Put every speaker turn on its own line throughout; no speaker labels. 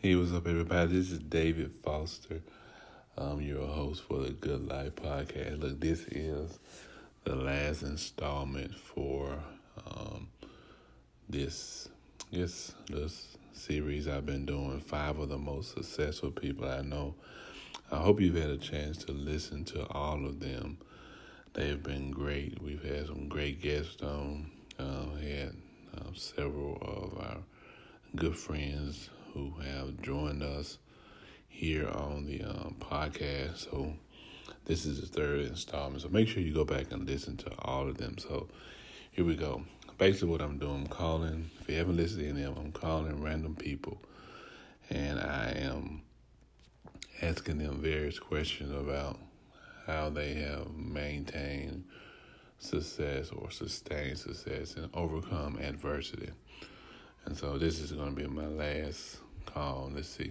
Hey, what's up, everybody? This is David Foster. I'm your host for the Good Life Podcast. Look, this is the last installment for um, this, this, this series I've been doing. Five of the most successful people I know. I hope you've had a chance to listen to all of them. They've been great. We've had some great guests on. Uh, had uh, several of our good friends who have joined us here on the um, podcast. So this is the third installment. So make sure you go back and listen to all of them. So here we go. Basically, what I'm doing, I'm calling. If you haven't listened to any of them, I'm calling random people, and I am asking them various questions about how they have maintained success or sustained success and overcome adversity. And so this is going to be my last call. Let's see.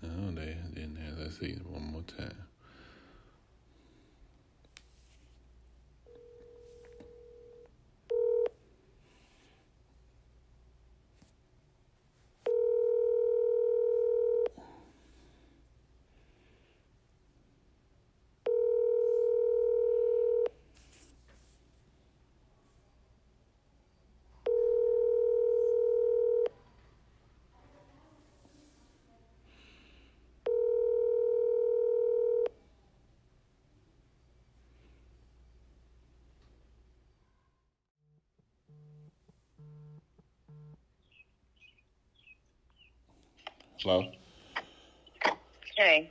No, didn't have. Let's see one more time. Hello.
Hey.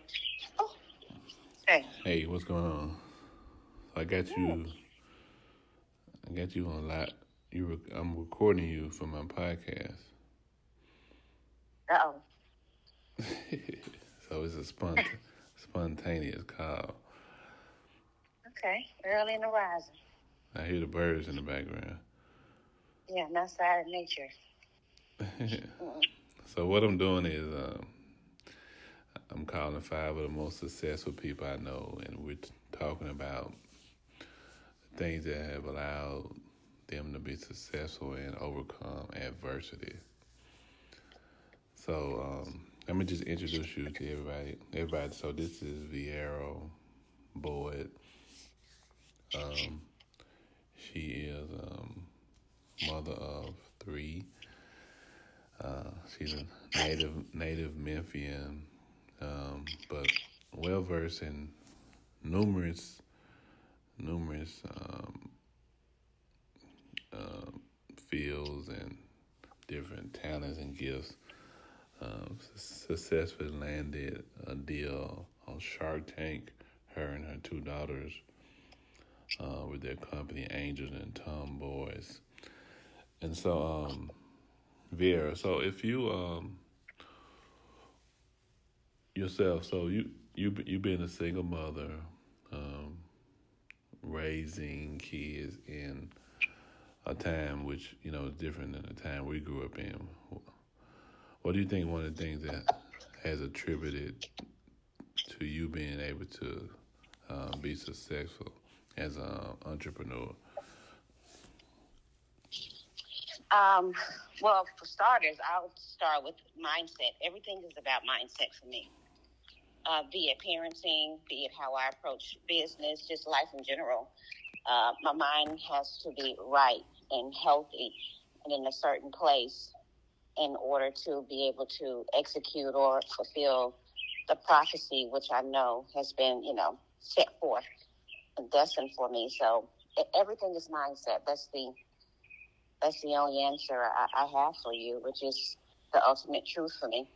Hey.
Hey, what's going on? I got you. I got you on a lot. You, rec- I'm recording you for my podcast.
Uh oh.
so it's a spont- spontaneous call.
Okay. Early in the rising.
I hear the birds in the background.
Yeah, I'm outside of nature.
So what I'm doing is um, I'm calling five of the most successful people I know, and we're t- talking about things that have allowed them to be successful and overcome adversity. So um, let me just introduce you to everybody. Everybody. So this is Viara Boyd. Um, she is um, mother of three. Uh, she's a native native Memphian, um, but well versed in numerous numerous um, um, fields and different talents and gifts. Um, successfully landed a deal on Shark Tank. Her and her two daughters uh, with their company Angels and Tomboys, and so um, Vera. So if you um yourself, so you you you being a single mother, um, raising kids in a time which you know is different than the time we grew up in. What do you think? One of the things that has attributed to you being able to uh, be successful as an entrepreneur?
Um, well, for starters, I'll start with mindset. Everything is about mindset for me. Uh, be it parenting, be it how I approach business, just life in general. Uh, my mind has to be right and healthy and in a certain place in order to be able to execute or fulfill the prophecy which I know has been, you know, set forth and destined for me. So everything is mindset. That's the that's the only answer I, I have for you, which is the ultimate truth for me.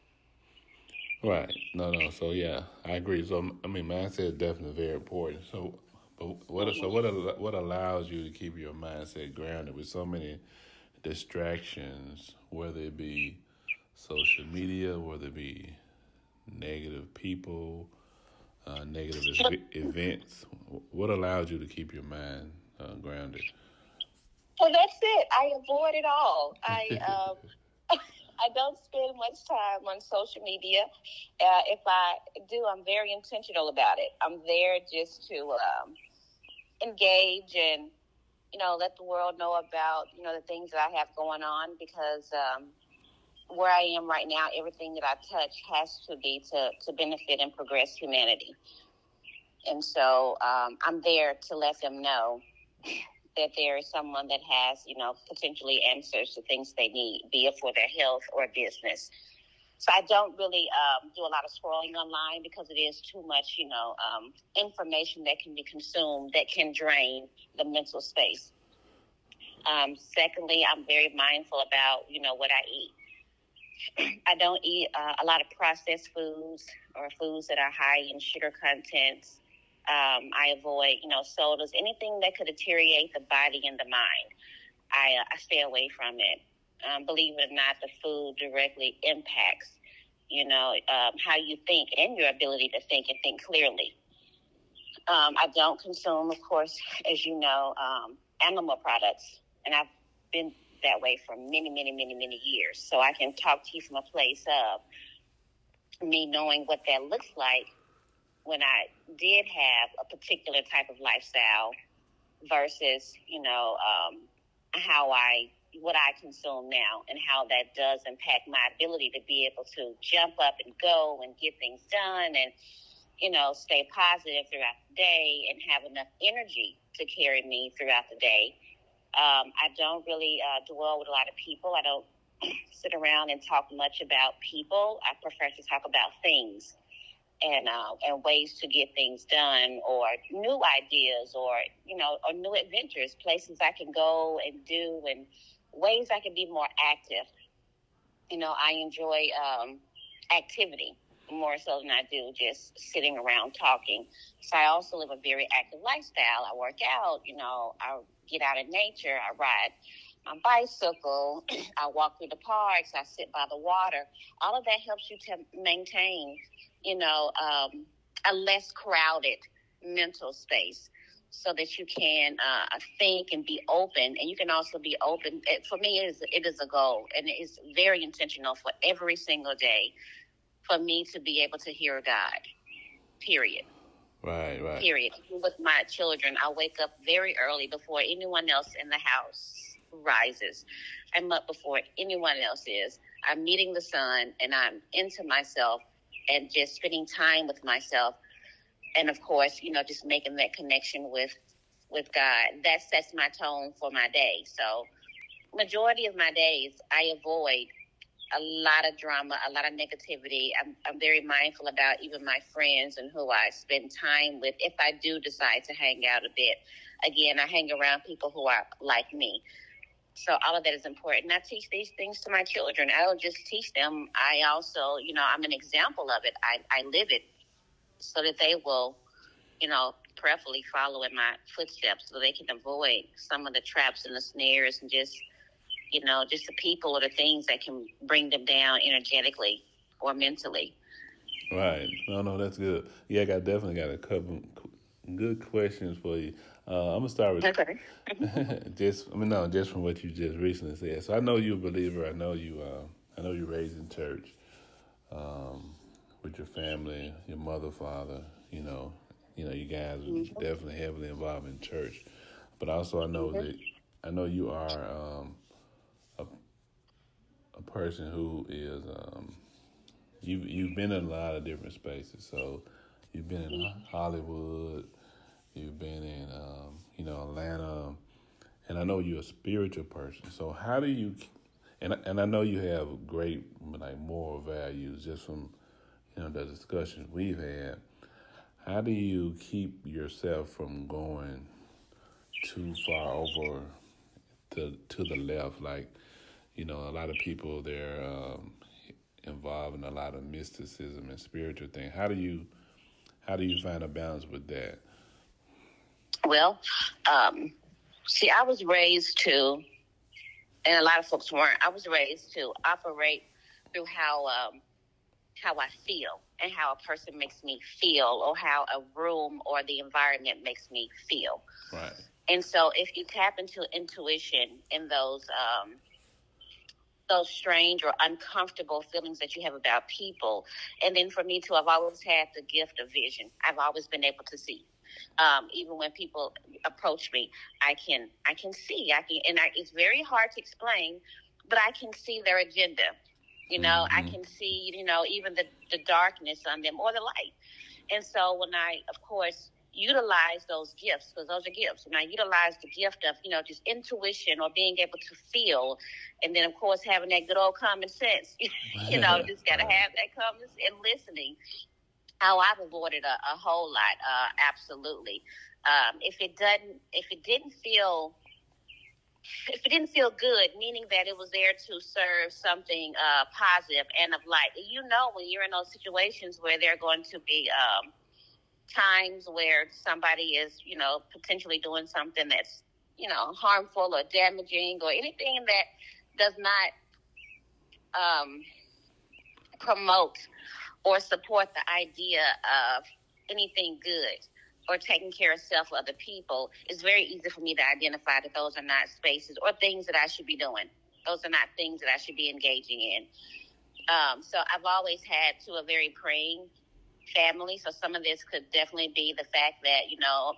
Right. No, no. So yeah, I agree. So I mean, mindset is definitely very important. So, but what so what what allows you to keep your mindset grounded with so many distractions, whether it be social media, whether it be negative people, uh, negative events? What allows you to keep your mind uh, grounded?
Well, that's it. I avoid it all. I um, I don't spend much time on social media. Uh, if I do, I'm very intentional about it. I'm there just to um, engage and you know let the world know about you know the things that I have going on because um, where I am right now, everything that I touch has to be to to benefit and progress humanity. And so um, I'm there to let them know that there is someone that has, you know, potentially answers to things they need, be it for their health or business. So I don't really um, do a lot of scrolling online because it is too much, you know, um, information that can be consumed that can drain the mental space. Um, secondly, I'm very mindful about, you know, what I eat. I don't eat uh, a lot of processed foods or foods that are high in sugar contents, um, I avoid, you know, sodas, anything that could deteriorate the body and the mind. I, uh, I stay away from it. Um, believe it or not, the food directly impacts, you know, um, how you think and your ability to think and think clearly. Um, I don't consume, of course, as you know, um, animal products, and I've been that way for many, many, many, many years. So I can talk to you from a place of me knowing what that looks like when I did have a particular type of lifestyle versus, you know, um, how I what I consume now and how that does impact my ability to be able to jump up and go and get things done and you know stay positive throughout the day and have enough energy to carry me throughout the day. Um, I don't really uh, dwell with a lot of people. I don't sit around and talk much about people. I prefer to talk about things and uh, and ways to get things done, or new ideas, or you know, or new adventures, places I can go and do, and ways I can be more active. You know, I enjoy um, activity more so than I do just sitting around talking. So I also live a very active lifestyle. I work out, you know, I get out in nature, I ride my bicycle, I walk through the parks, I sit by the water. All of that helps you to maintain you know, um, a less crowded mental space so that you can uh, think and be open. And you can also be open. It, for me it is, it is a goal. And it is very intentional for every single day for me to be able to hear god period.
Right right.
Period. With my children i wake up very early before anyone else in the house rises. I'm up before anyone else is. I'm meeting the sun and i'm into myself and just spending time with myself. And of course you know just making that connection with with god. That sets my tone for my day. So majority of my days i avoid a lot of drama a lot of negativity. I'm, I'm very mindful about even my friends and who i spend time with if i do decide to hang out a bit. Again i hang around people who are like me so all of that is important. I teach these things to my children. I don't just teach them. I also, you know, I'm an example of it. I, I live it so that they will, you know, prayerfully follow in my footsteps so they can avoid some of the traps and the snares and just, you know, just the people or the things that can bring them down energetically or mentally.
Right. No, no, that's good. Yeah, I got definitely got a couple good questions for you. Uh, I'm gonna start with okay. just I mean no, just from what you just recently said. So I know you're a believer. I know you. Uh, I know you're raised in church um, with your family, your mother, father. You know, you know you guys are mm-hmm. definitely heavily involved in church. But also I know mm-hmm. that I know you are um, a a person who is um, you've you've been in a lot of different spaces. So you've been in mm-hmm. Hollywood. You've been in, um, you know, Atlanta, and I know you're a spiritual person. So how do you, and and I know you have great like moral values just from, you know, the discussions we've had. How do you keep yourself from going too far over to to the left? Like, you know, a lot of people they're um, involved in a lot of mysticism and spiritual things. How do you how do you find a balance with that?
Well, um, see, I was raised to, and a lot of folks weren't. I was raised to operate through how um, how I feel and how a person makes me feel, or how a room or the environment makes me feel.
Right.
And so, if you tap into intuition in those um, those strange or uncomfortable feelings that you have about people, and then for me too, I've always had the gift of vision. I've always been able to see. Um, even when people approach me, I can I can see. I can, and I, it's very hard to explain, but I can see their agenda. You know, mm-hmm. I can see you know even the the darkness on them or the light. And so when I, of course, utilize those gifts because those are gifts. When I utilize the gift of, you know, just intuition or being able to feel, and then of course having that good old common sense, you know, just got to have that common sense and listening. How I've avoided a, a whole lot, uh, absolutely. Um, if it doesn't, if it didn't feel, if it didn't feel good, meaning that it was there to serve something uh, positive and of light, you know, when you're in those situations where they're going to be um, times where somebody is, you know, potentially doing something that's, you know, harmful or damaging or anything that does not um, promote or support the idea of anything good or taking care of self or other people, it's very easy for me to identify that those are not spaces or things that I should be doing. Those are not things that I should be engaging in. Um, so I've always had to a very praying family. So some of this could definitely be the fact that, you know,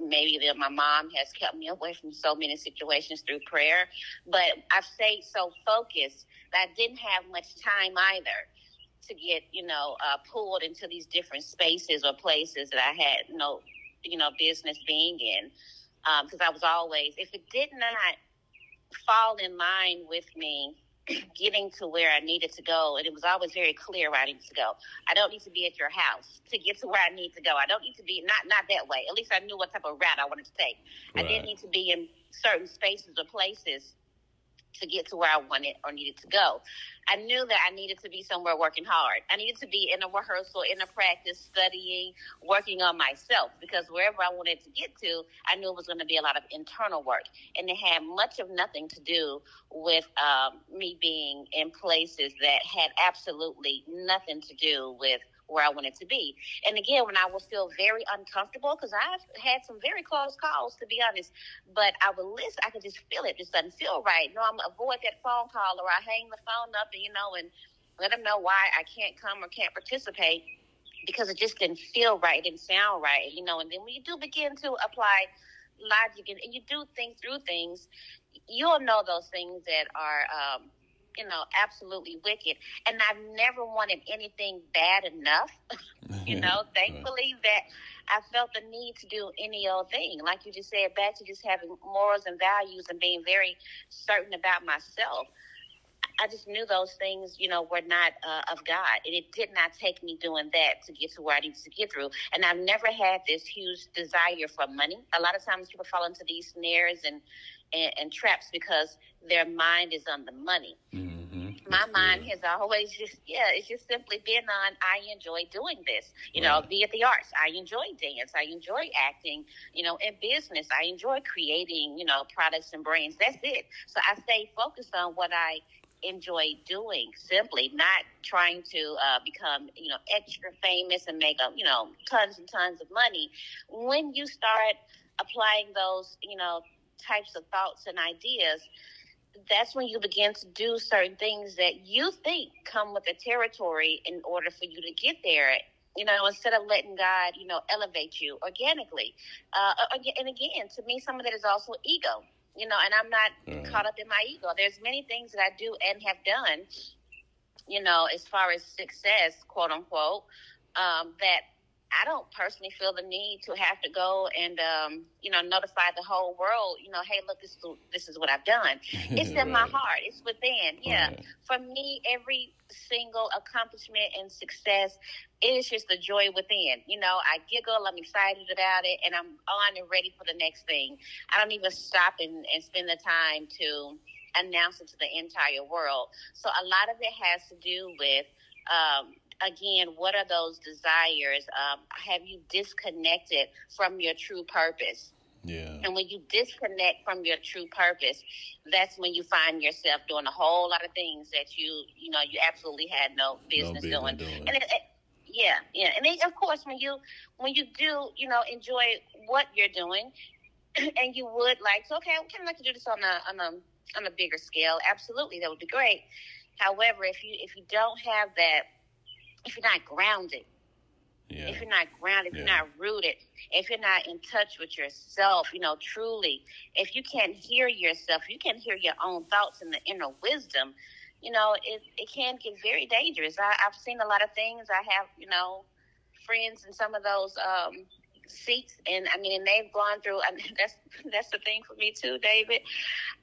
maybe that my mom has kept me away from so many situations through prayer. But I've stayed so focused that I didn't have much time either to get, you know, uh, pulled into these different spaces or places that I had no, you know, business being in. Because um, I was always, if it did not fall in line with me getting to where I needed to go, and it was always very clear where I needed to go. I don't need to be at your house to get to where I need to go. I don't need to be not not that way. At least I knew what type of route I wanted to take. Right. I didn't need to be in certain spaces or places to get to where I wanted or needed to go. I knew that I needed to be somewhere working hard. I needed to be in a rehearsal, in a practice, studying, working on myself because wherever I wanted to get to, I knew it was going to be a lot of internal work. And it had much of nothing to do with um, me being in places that had absolutely nothing to do with where I wanted to be. And again, when I would feel very uncomfortable, because I've had some very close calls, to be honest, but I would listen, I could just feel it. This doesn't feel right. No, I'm avoid that phone call or I hang the phone up and, you know, and let them know why I can't come or can't participate because it just didn't feel right. Didn't sound right, you know. And then when you do begin to apply logic and, and you do think through things, you'll know those things that are, um, you know, absolutely wicked. And I've never wanted anything bad enough, you know, thankfully that I felt the need to do any old thing. Like you just said, back to just having morals and values and being very certain about myself. I just knew those things, you know, were not uh, of God. And it did not take me doing that to get to where I needed to get through. And I've never had this huge desire for money. A lot of times people fall into these snares and, and, and traps because their mind is on the money. Mm-hmm. My mind has always just, yeah, it's just simply been on, I enjoy doing this. You right. know, be it the arts. I enjoy dance. I enjoy acting. You know, in business, I enjoy creating, you know, products and brands. That's it. So I stay focused on what I enjoy doing simply not trying to uh, become you know extra famous and make a you know tons and tons of money when you start applying those you know types of thoughts and ideas, that's when you begin to do certain things that you think come with the territory in order for you to get there. You know, instead of letting God, you know, elevate you organically. Uh, and again, to me, some of that is also ego. You know, and I'm not mm. caught up in my ego. There's many things that I do and have done. You know, as far as success, quote unquote, um, that I don't personally feel the need to have to go and um, you know notify the whole world. You know, hey, look, this is this is what I've done. It's right. in my heart. It's within. Yeah. Right. For me, every single accomplishment and success is just the joy within. You know, I giggle. I'm excited about it, and I'm on and ready for the next thing. I don't even stop and, and spend the time to announce it to the entire world. So a lot of it has to do with, um, again, what are those desires? Um, have you disconnected from your true purpose?
Yeah.
And when you disconnect from your true purpose, that's when you find yourself doing a whole lot of things that you, you know, you absolutely had no business,
business
doing.
doing.
And it, it, yeah, yeah, and then, of course, when you when you do, you know, enjoy what you're doing, and you would like, to, okay, I kind of like to do this on a on a on a bigger scale. Absolutely, that would be great. However, if you if you don't have that, if you're not grounded,
Yeah.
if you're not grounded, if
Yeah.
you're not rooted, if you're not in touch with yourself, you know, truly, if you can't hear yourself, you can't hear your own thoughts and the inner wisdom, you know, it, it can get very dangerous. I, I've seen a lot of things. I have, you know, friends and some of those um, seats, and I mean, and they've gone through. And that's that's the thing for me too, David.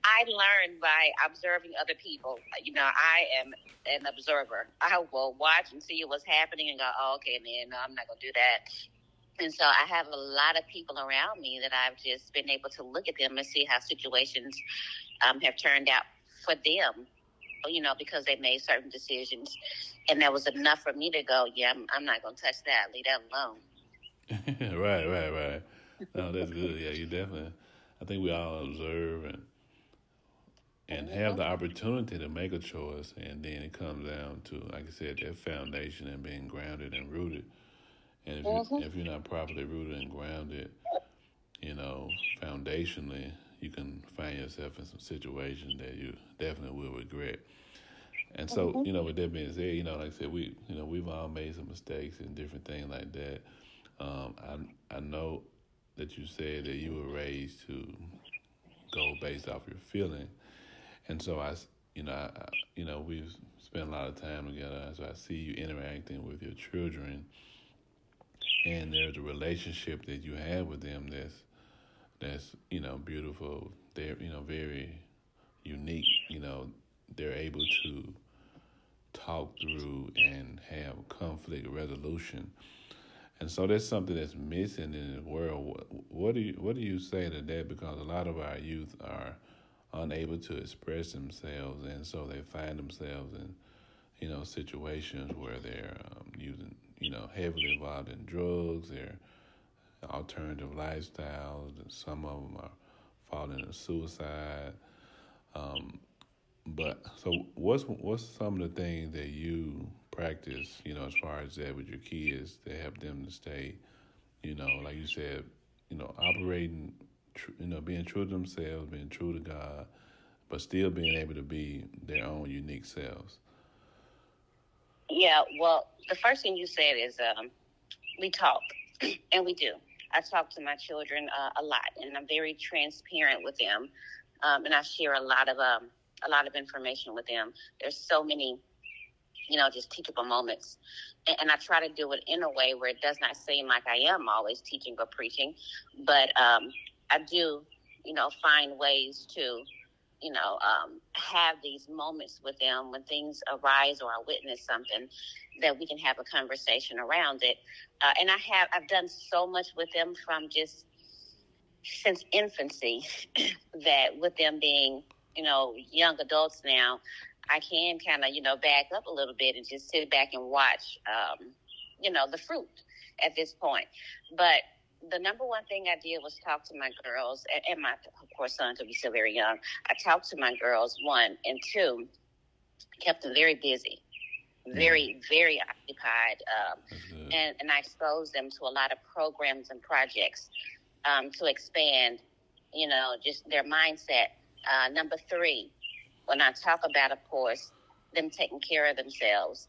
I learned by observing other people. You know, I am an observer. I will watch and see what's happening and go, oh, okay, man, no, I'm not gonna do that. And so I have a lot of people around me that I've just been able to look at them and see how situations um, have turned out for them. You know, because they made certain decisions, and that was enough for me to go, yeah, I'm, I'm not gonna touch that. Leave that alone.
right, right, right. No, that's good. Yeah, you definitely. I think we all observe and and have the opportunity to make a choice, and then it comes down to, like I said, that foundation and being grounded and rooted. And if
Mhm.
you if you're not properly rooted and grounded, you know, foundationally, you can find yourself in some situations that you definitely will regret. And so, you know, with that being said, you know, like I said, we, you know, we've all made some mistakes and different things like that. Um, I I know that you said that you were raised to go based off your feeling, and so I, you know, I- you know, we've spent a lot of time together, so I see you interacting with your children, and there's a relationship that you have with them that's that's you know beautiful. They're you know very unique. You know, they're able to talk through and have conflict resolution. And so that's something that's missing in the world. What, what do you what do you say to that? Because a lot of our youth are unable to express themselves, and so they find themselves in you know situations where they're um, using you know heavily involved in drugs, their alternative lifestyles, and some of them are falling into suicide. Um, but so what's what's some of the things that you practice, you know, as far as that with your kids to help them to stay, you know, like you said, you know, operating, you know, being true to themselves, being true to God, but still being able to be their own unique selves.
Yeah, well, the first thing you said is um, we talk, and we do. I talk to my children uh, a lot, and I'm very transparent with them, um, and I share a lot of um, a lot of information with them. There's so many, you know, just teachable moments, and, and I try to do it in a way where it does not seem like I am always teaching or preaching, but um, I do, you know, find ways to you know, um, have these moments with them when things arise or I witness something that we can have a conversation around it. Uh, and I have, I've done so much with them from just since infancy that with them being, you know, young adults now, I can kind of, you know, back up a little bit and just sit back and watch, um, you know, the fruit at this point. But the number one thing I did was talk to my girls and, and my, of course, son, because he's still very young. I talked to my girls, one, and two, kept them very busy, very, very occupied. Um,
good.
and, and I exposed them to a lot of programs and projects um, to expand, you know, just their mindset. Uh, number three, when I talk about, of course, them taking care of themselves,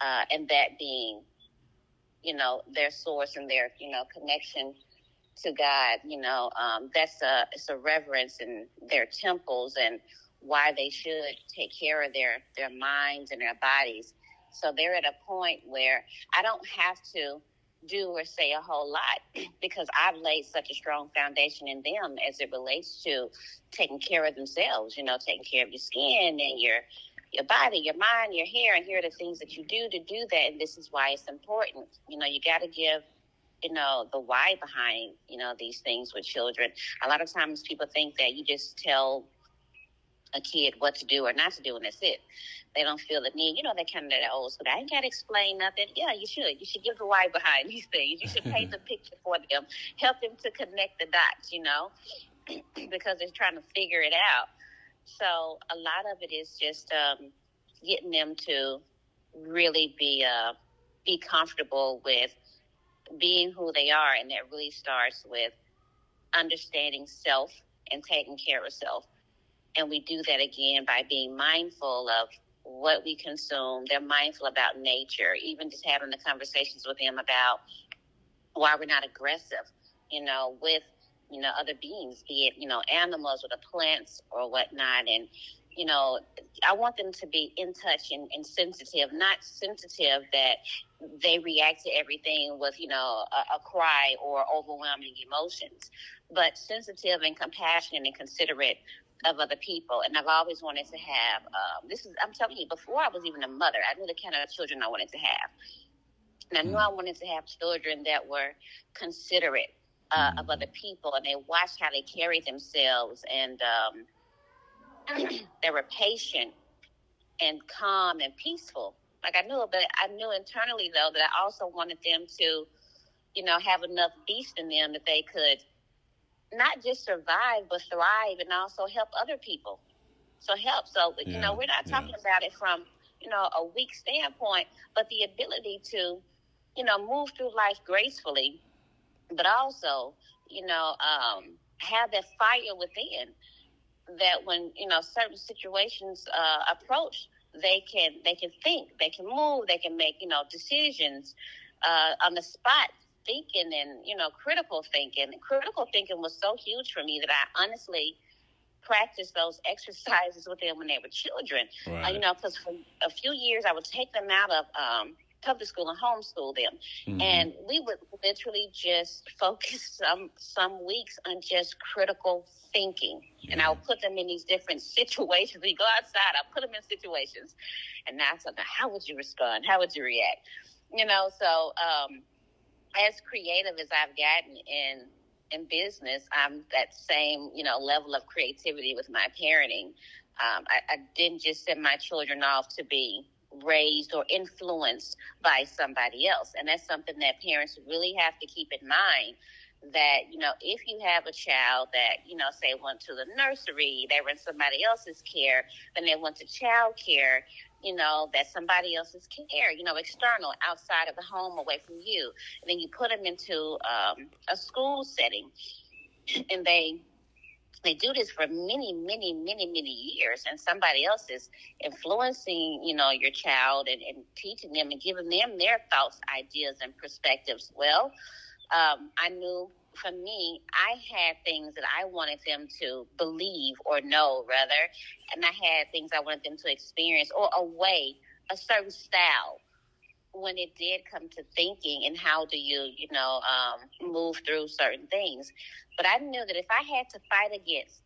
uh, and that being, you know, their source and their, you know, connection to God. You know, um, that's a it's a reverence in their temples and why they should take care of their their minds and their bodies. So they're at a point where I don't have to do or say a whole lot because I've laid such a strong foundation in them as it relates to taking care of themselves, you know, taking care of your skin and your your body, your mind, your hair, and here are the things that you do to do that. And this is why it's important. You know, you got to give, you know, the why behind, you know, these things with children. A lot of times people think that you just tell a kid what to do or not to do, and that's it. They don't feel the need. You know, they're kind of that old school. I ain't got to explain nothing. Yeah, you should. You should give the why behind these things. You should paint the picture for them, help them to connect the dots. You know, because they're trying to figure it out. So a lot of it is just um, getting them to really be uh, be comfortable with being who they are, and that really starts with understanding self and taking care of self. And we do that again by being mindful of what we consume. They're mindful about nature, even just having the conversations with them about why we're not aggressive, you know, with you know other beings, be it you know animals or the plants or whatnot, and you know, I want them to be in touch and, and, sensitive, not sensitive that they react to everything with, you know, a, a, cry or overwhelming emotions, but sensitive and compassionate and considerate of other people. And I've always wanted to have, um, this is, I'm telling you, before I was even a mother, I knew the kind of children I wanted to have. And I knew I wanted to have children that were considerate uh, of other people and they watched how they carry themselves and, um, they were patient and calm and peaceful. Like I knew but I knew internally though that I also wanted them to, you know, have enough beast in them that they could not just survive but thrive and also help other people. So help. So yeah, you know, we're not talking yeah. about it from you know a weak standpoint, but the ability to, you know, move through life gracefully, but also, you know, um, have that fire within that when you know certain situations uh, approach, they can they can think, they can move, they can make you know decisions uh, on the spot, thinking and you know critical thinking. Critical thinking was so huge for me that I honestly practiced those exercises with them when they were children. Right. Uh, you know, because for a few years I would take them out of um, public school and homeschool them. Mm-hmm. And we would literally just focus some some weeks on just critical thinking. Yeah. And I would put them in these different situations. We go outside, I put them in situations, and now something. How would you respond? How would you react? You know, so um, as creative as I've gotten in in business, I'm that same you know level of creativity with my parenting. Um, I, I didn't just send my children off to be raised or influenced by somebody else. And that's something that parents really have to keep in mind that, you know, if you have a child that, you know, say went to the nursery, they were in somebody else's care, then they went to child care, you know, that somebody else's care, you know, external, outside of the home, away from you. And then you put them into um, a school setting and they they do this for many, many, many, many years, and somebody else is influencing, you know, your child and, and teaching them and giving them their thoughts, ideas, and perspectives. Well, um, I knew for me, I had things that I wanted them to believe or know, rather, and I had things I wanted them to experience or a way, a certain style when it did come to thinking and how do you, you know, um, move through certain things. But I knew that if I had to fight against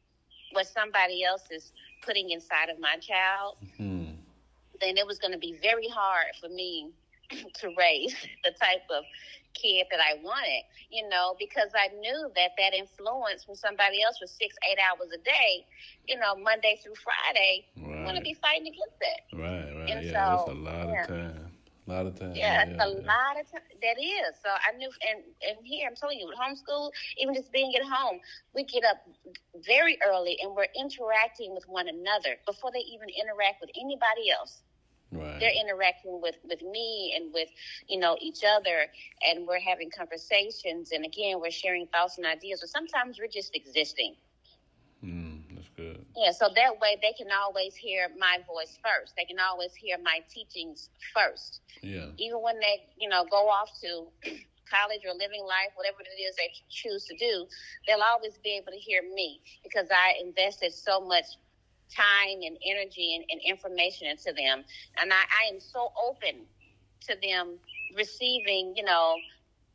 what somebody else is putting inside of my child, mm-hmm. then it was going to be very hard for me to raise the type of kid that I wanted, you know, because I knew that that influence from somebody else was six, eight hours a day, you know, Monday through Friday, right. I'm going to be fighting against it.
Right, right. And yeah, so, that's a lot yeah. of time. A lot of time.
Yeah, yeah, it's a lot of time. That is. So I knew, and and here I'm telling you, with homeschool, even just being at home, we get up very early and we're interacting with one another before they even interact with anybody else. Right. They're interacting with with me and with you know each other, and we're having conversations. And again, we're sharing thoughts and ideas. But sometimes we're just existing.
Mm, that's good.
Yeah, so that way they can always hear my voice first. They can always hear my teachings first.
Yeah.
Even when they, you know, go off to college or living life, whatever it is they choose to do, they'll always be able to hear me because I invested so much time and energy and, and information into them. And I, I am so open to them receiving, you know,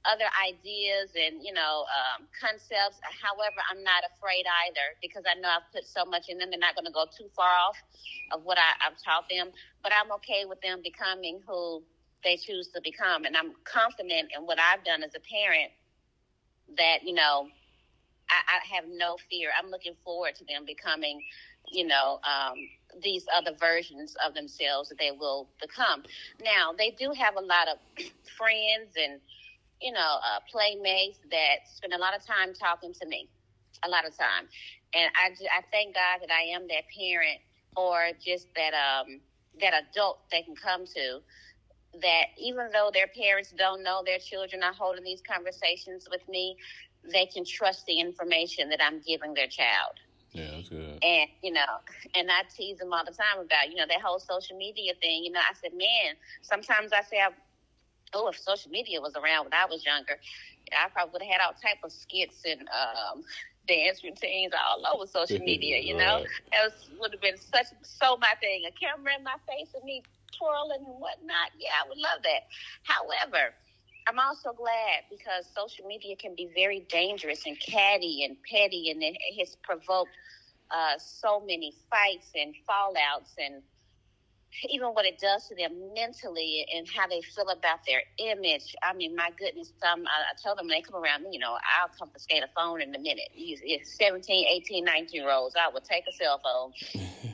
other ideas and you know um, concepts. However, I'm not afraid either because I know I've put so much in them. They're not going to go too far off of what I, I've taught them, but I'm okay with them becoming who they choose to become, and I'm confident in what I've done as a parent. That you know, I, I have no fear. I'm looking forward to them becoming you know, um, these other versions of themselves that they will become. Now, they do have a lot of friends and, you know, uh, playmates that spend a lot of time talking to me, a lot of time. And I, I thank God that I am that parent or just that, um, that adult they can come to that even though their parents don't know their children are holding these conversations with me, they can trust the information that I'm giving their child.
Yeah, that's good.
And, you know, and I tease them all the time about, you know, that whole social media thing. You know, I said, man, sometimes I say, oh, if social media was around when I was younger, I probably would have had all type of skits and um, dance routines all over social media. You know, right. that would have been such so my thing. A camera in my face and me twirling and whatnot. Yeah, I would love that. However, I'm also glad because social media can be very dangerous and catty and petty, and it has provoked uh, so many fights and fallouts and even what it does to them mentally and how they feel about their image. I mean, my goodness, um, I, I tell them when they come around me, you know, I'll confiscate a phone in a minute. It's 17, 18, 19 year olds. I will take a cell phone.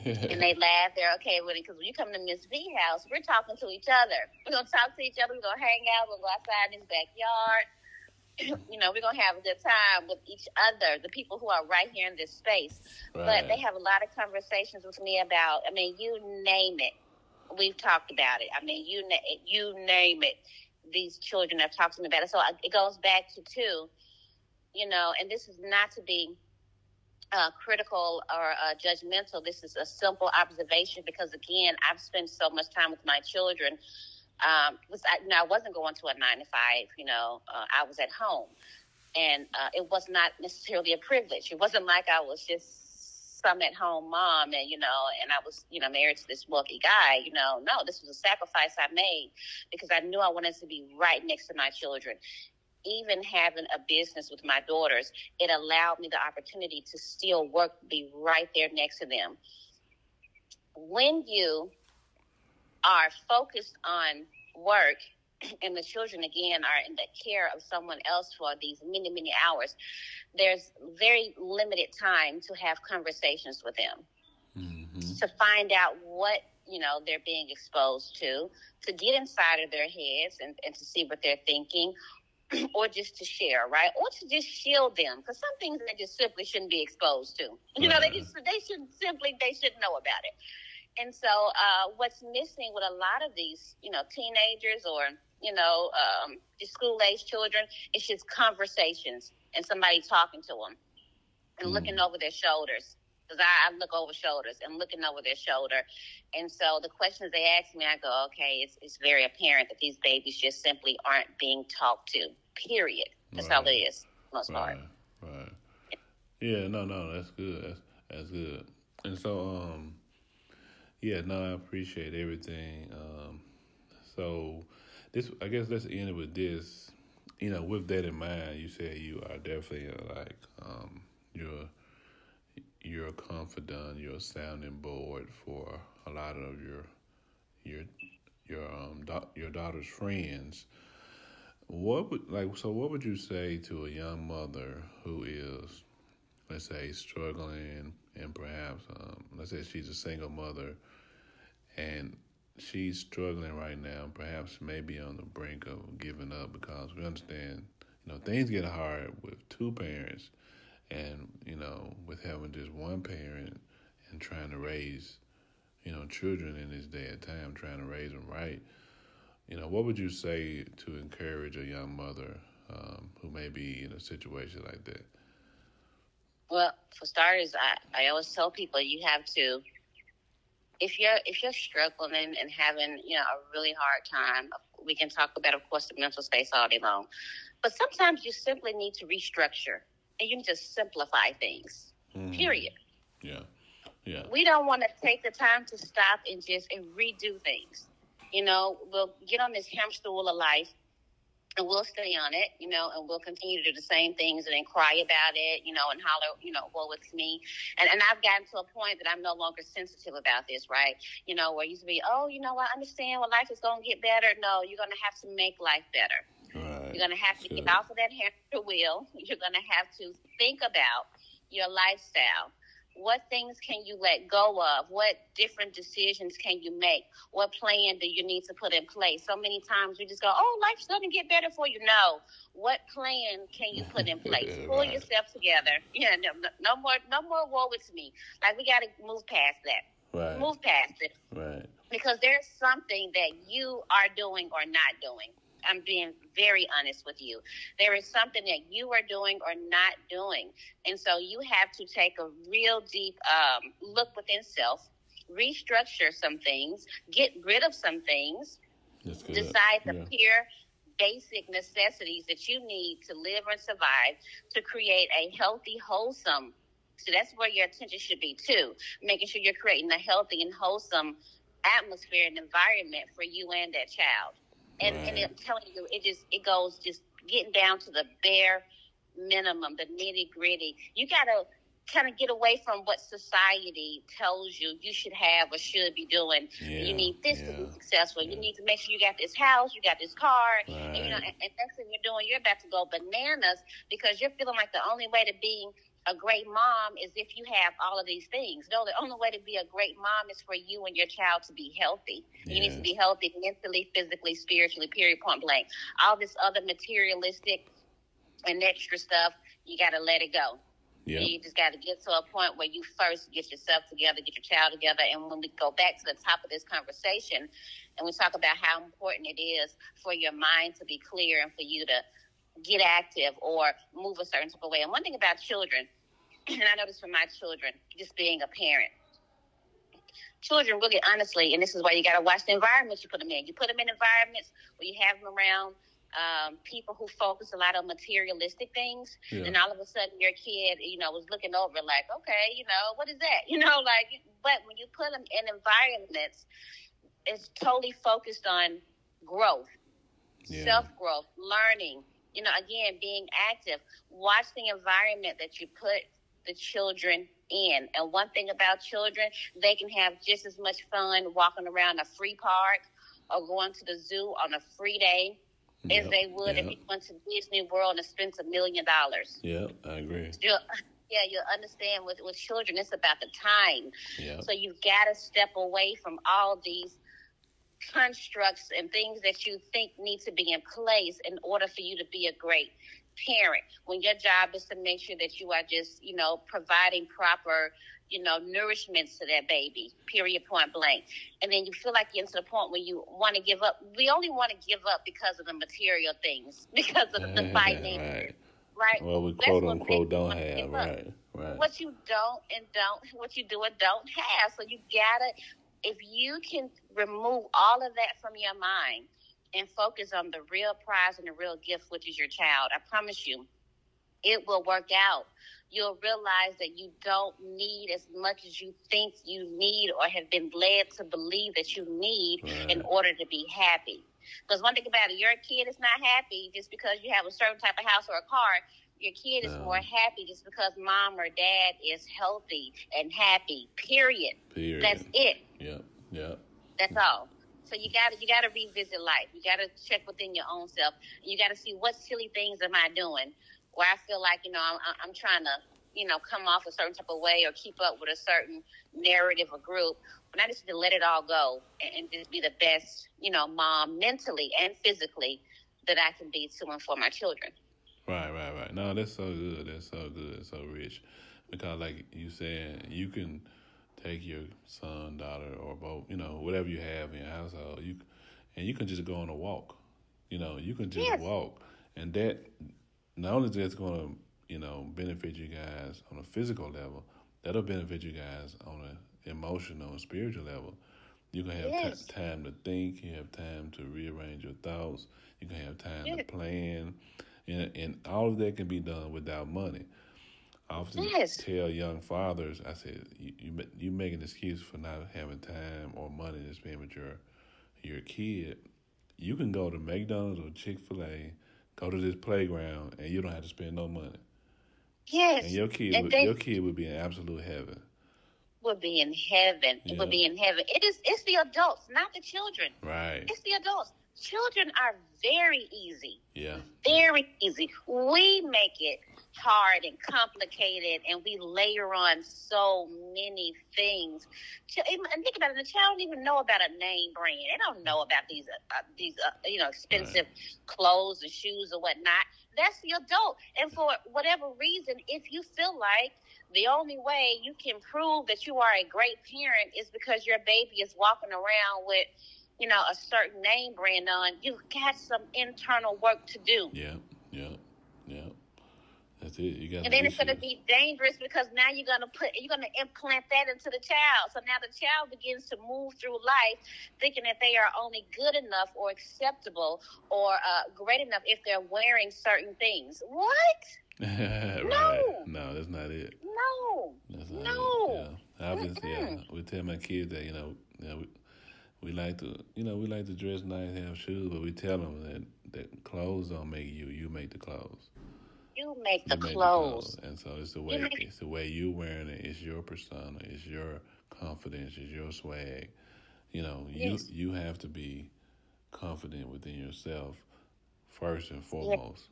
and they laugh. They're okay with it because when you come to Miss V house, we're talking to each other. We're going to talk to each other. We're going to hang out. We'll go outside in his backyard. you know, we're gonna have a good time with each other, the people who are right here in this space. Right. But they have a lot of conversations with me about, I mean, you name it we've talked about it. I mean, you na- you name it. These children have talked to me about it. So it goes back to two, you know, and this is not to be uh, critical or uh, judgmental. This is a simple observation because, again, I've spent so much time with my children. Um, was I, you know, I wasn't going to a nine to five. You know, uh, I was at home, and uh, it was not necessarily a privilege. It wasn't like I was just some at home mom and you know and i was you know married to this wealthy guy you know no this was a sacrifice i made because i knew i wanted to be right next to my children. Even having a business with my daughters it allowed me the opportunity to still work be right there next to them. When you are focused on work and the children again are in the care of someone else for these many many hours there's very limited time to have conversations with them. Mm-hmm. to find out what you know they're being exposed to to get inside of their heads and, and to see what they're thinking or just to share right? Or to just shield them because some things they just simply shouldn't be exposed to. You know they just they should simply they should know about it. And so uh, what's missing with a lot of these you know teenagers or you know, um, school age children. It's just conversations and somebody talking to them and mm. looking over their shoulders. Because I, I look over shoulders and looking over their shoulder. And so the questions they ask me, I go, okay, it's, it's very apparent that these babies just simply aren't being talked to, period. That's right. all it is, most
right. part. Right. Yeah, no, no, that's good. That's, that's good. And so, um, yeah, no, I appreciate everything. Um, so, this I guess let's end it with this. You know, with that in mind, you said you are definitely uh, like um, you're you're a confidant, you're a sounding board for a lot of your your your um your daughter's friends. What would like so? What would you say to a young mother who is, let's say, struggling and perhaps um, let's say she's a single mother, and she's struggling right now, perhaps maybe on the brink of giving up because we understand, you know, things get hard with two parents and, you know, with having just one parent and trying to raise, you know, children in this day and time, trying to raise them right. You know, what would you say to encourage a young mother um, who may be in a situation like that?
Well, for starters, I, I always tell people you have to if you're if you're struggling and having you know a really hard time, we can talk about, of course, the mental space all day long. But sometimes you simply need to restructure and you need to simplify things. Mm-hmm. Period.
Yeah. Yeah.
We don't want to take the time to stop and just and redo things. You know, we'll get on this hamster wheel of life and we'll stay on it, you know, and we'll continue to do the same things and then cry about it, you know, and holler, you know, well, it's me. And and I've gotten to a point that I'm no longer sensitive about this, right? You know, where I used to be, oh, you know, I understand well life is gonna get better. No, you're gonna have to make life better. Right. You're gonna have to sure. get off of that hamster wheel. You're gonna have to think about your lifestyle. What things can you let go of? What different decisions can you make? What plan do you need to put in place? So many times we just go, oh, life's going to get better for you. No. What plan can you put in place? Pull right. yourself together. Yeah, no, no more, no more woe with me. Like we got to move past that.
Right.
Move past it.
Right.
Because there's something that you are doing or not doing I'm being very honest with you. There is something that you are doing or not doing. And so you have to take a real deep um, look within self, restructure some things, get rid of some things, decide the yeah. pure basic necessities that you need to live and survive to create a healthy, wholesome. So that's where your attention should be too, making sure you're creating a healthy and wholesome atmosphere and environment for you and that child and right. and I'm telling you, it just it goes just getting down to the bare minimum, the nitty gritty. You gotta kind of get away from what society tells you you should have or should be doing. Yeah, you need this yeah, to be successful. Yeah. You need to make sure you got this house, you got this car, right. and, you know. And, and that's what you're doing. You're about to go bananas because you're feeling like the only way to be a great mom is if you have all of these things. No, the only way to be a great mom is for you and your child to be healthy. Yes. You need to be healthy mentally, physically, spiritually, period, point blank. All this other materialistic and extra stuff, you got to let it go. Yep. You just got to get to a point where you first get yourself together, get your child together. And when we go back to the top of this conversation and we talk about how important it is for your mind to be clear and for you to get active or move a certain type of way. And one thing about children, and I notice for my children, just being a parent, children really honestly, and this is why you got to watch the environments you put them in. You put them in environments where you have them around um, people who focus a lot on materialistic things, yeah. and all of a sudden your kid, you know, was looking over like, okay, you know, what is that? You know, like, but when you put them in environments, it's totally focused on growth, yeah. self growth, learning, you know, again, being active. Watch the environment that you put the children in. And one thing about children, they can have just as much fun walking around a free park or going to the zoo on a free day yep, as they would yep. if you went to Disney World and spent a million dollars.
Yeah, I agree.
You'll, yeah, you'll understand with, with children, it's about the time.
Yep.
So you've got to step away from all these constructs and things that you think need to be in place in order for you to be a great parent. When your job is to make sure that you are just, you know, providing proper, you know, nourishment to that baby, period, point blank. And then you feel like you're into the point where you want to give up. We only want to give up because of the material things, because of the finances. Right. Right.
Well, we quote unquote don't have, right, right.
What you don't and don't, what you do and don't have. So you gotta if you can remove all of that from your mind and focus on the real prize and the real gift, which is your child, I promise you, it will work out. You'll realize that you don't need as much as you think you need or have been led to believe that you need right. in order to be happy. Because one thing about it, your kid is not happy just because you have a certain type of house or a car your kid is more happy just because mom or dad is healthy and happy. Period.
Period.
That's it.
Yeah. Yeah.
That's all. So you gotta you gotta revisit life. You gotta check within your own self. You gotta see what silly things am I doing where I feel like you know I'm, I'm trying to you know come off a certain type of way or keep up with a certain narrative or group. But I just need to let it all go and, and just be the best you know mom mentally and physically that I can be to and for my children.
No, that's so good. That's so good. So rich. Because, like you said, you can take your son, daughter, or both, you know, whatever you have in your household, you and you can just go on a walk. You know, you can just yes. walk, and that not only is that's going to, you know, benefit you guys on a physical level, that'll benefit you guys on an emotional and spiritual level. You can have yes. t- time to think. You have time to rearrange your thoughts. You can have time yes. to plan and, and all of that can be done without money. I often yes. tell young fathers, I said, you, you you make an excuse for not having time or money to spend with your your kid. You can go to McDonald's or Chick Fil A, go to this playground, and you don't have to spend no money.
Yes,
and your kid, and would, they, your kid would be in absolute heaven.
Would be in heaven. Yeah. It would be in heaven. It is. It's the adults, not the children.
Right.
It's the adults children are very easy.
Yeah.
Very easy. We make it hard and complicated, and we layer on so many things. And think about it: the child don't even know about a name brand. They don't know about these uh, uh these uh, you know expensive right. clothes and shoes or whatnot. That's the adult, and for whatever reason, if you feel like the only way you can prove that you are a great parent is because your baby is walking around with you know a certain name brand on, you've got some internal work to do.
Yeah, yeah, yeah. That's it. You got.
And then it's going to be dangerous because now you're going to put you're going to implant that into the child. So now the child begins to move through life thinking that they are only good enough or acceptable or uh, great enough if they're wearing certain things. What?
right. No. No, that's not it.
No.
That's not no. It. Yeah. I was, yeah. We tell my kids that you know, you know we, we like to you know we like to dress nice, have shoes, but we tell them that that clothes don't make you. You make the clothes.
You make the, you make clothes.
the clothes. And so it's the way make... it's the way you wearing it. It's your persona. It's your confidence. It's your swag. You know, yes. you you have to be confident within yourself first and foremost. Yes.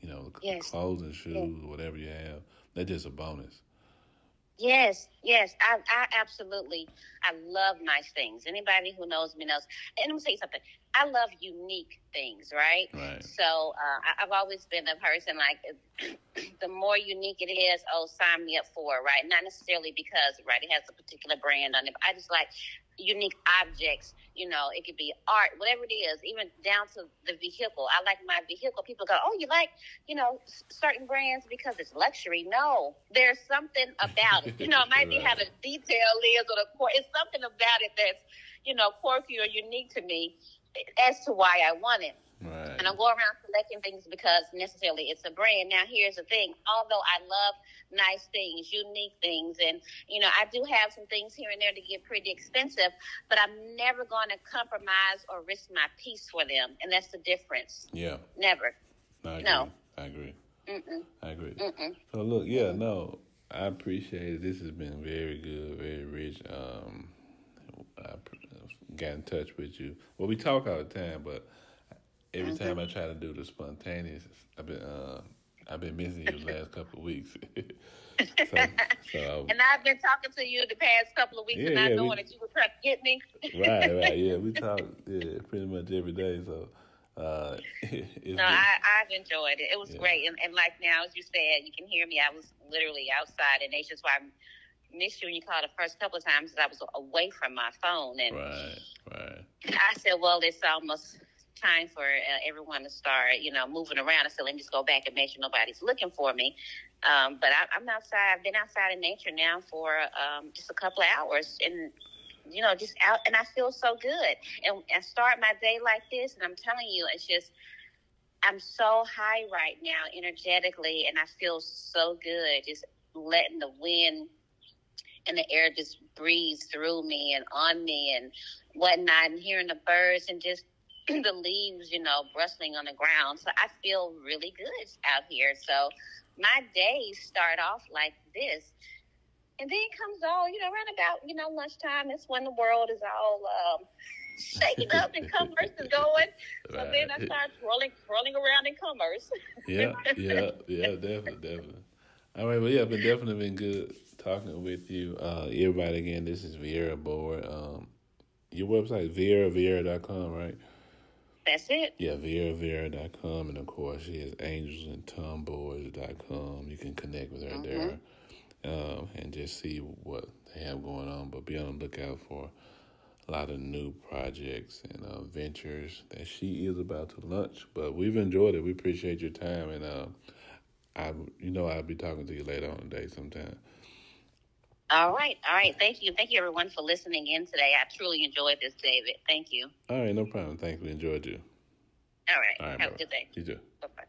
You know, yes. clothes and shoes, whatever you have, they're just a bonus.
Yes, yes, I, I absolutely, I love nice things. Anybody who knows me knows. And let me say something. I love unique things, right?
Right.
So uh, I, I've always been a person like the more unique it is, oh, sign me up for it, right? Not necessarily because right it has a particular brand on it. But I just like unique objects. You know, it could be art, whatever it is, even down to the vehicle. I like my vehicle. People go, oh, you like, you know, certain brands because it's luxury. No, there's something about it. You know, it might right. be how the detail is or the core. It's something about it that's, you know, quirky or unique to me as to why I want it.
Right.
And I go around selecting things because necessarily it's a brand. Now, here's the thing. Although I love nice things, unique things, and you know, I do have some things here and there to get pretty expensive, but I'm never going to compromise or risk my peace for them, and that's the difference.
Yeah.
Never.
I no. I agree.
Mm-mm.
I agree.
Mm-mm.
So look, yeah, no, I appreciate it. This has been very good, very rich. Um, I got in touch with you. Well, we talk all the time, but every mm-hmm. time I try to do the spontaneous, I've been uh, I've been missing you the last couple of weeks.
so, so, and I've been talking to you the past couple of weeks, yeah, and I yeah, knowing we, that you were trying to get me.
right, right, yeah, we talk, yeah, pretty much every day. So, uh,
no, I, I've enjoyed it. It was yeah. great, and, and like now, as you said, you can hear me. I was literally outside, and that's just why I missed you when you called the first couple of times. I was away from my phone, and
right, right. I
said, well, it's almost time for uh, everyone to start, you know, moving around. I said, let me just go back and make sure nobody's looking for me. Um, but I, I'm outside. I've been outside in nature now for um, just a couple of hours, and you know, just out, and I feel so good. And I start my day like this, and I'm telling you, it's just. I'm so high right now energetically and I feel so good just letting the wind and the air just breathes through me and on me and whatnot and hearing the birds and just the leaves, you know, rustling on the ground. So I feel really good out here. So my days start off like this. And then comes all, you know, around about, you know, lunchtime. It's when the world is all um, shaking up and commerce is going. So right. then I start rolling, rolling around in commerce.
yeah, yeah, yeah, definitely, definitely. All right, well, yeah, but definitely been good talking with you. Uh, everybody, again, this is Viara Boyd. Um, your website is viaraviara.com, right?
That's it.
Yeah, ViaraViara.com. And of course, she has angelsandtomboys.com. You can connect with her mm-hmm. there um, and just see what they have going on. But be on the lookout for a lot of new projects and uh, ventures that she is about to launch. But we've enjoyed it. We appreciate your time. And uh, I, you know, I'll be talking to you later on today sometime.
All right. All right. Thank you. Thank you, everyone, for listening in today. I truly enjoyed this, David. Thank you.
All right. No problem. Thanks. We enjoyed you.
All right. All right Have bro. a good day.
You too.
Bye bye.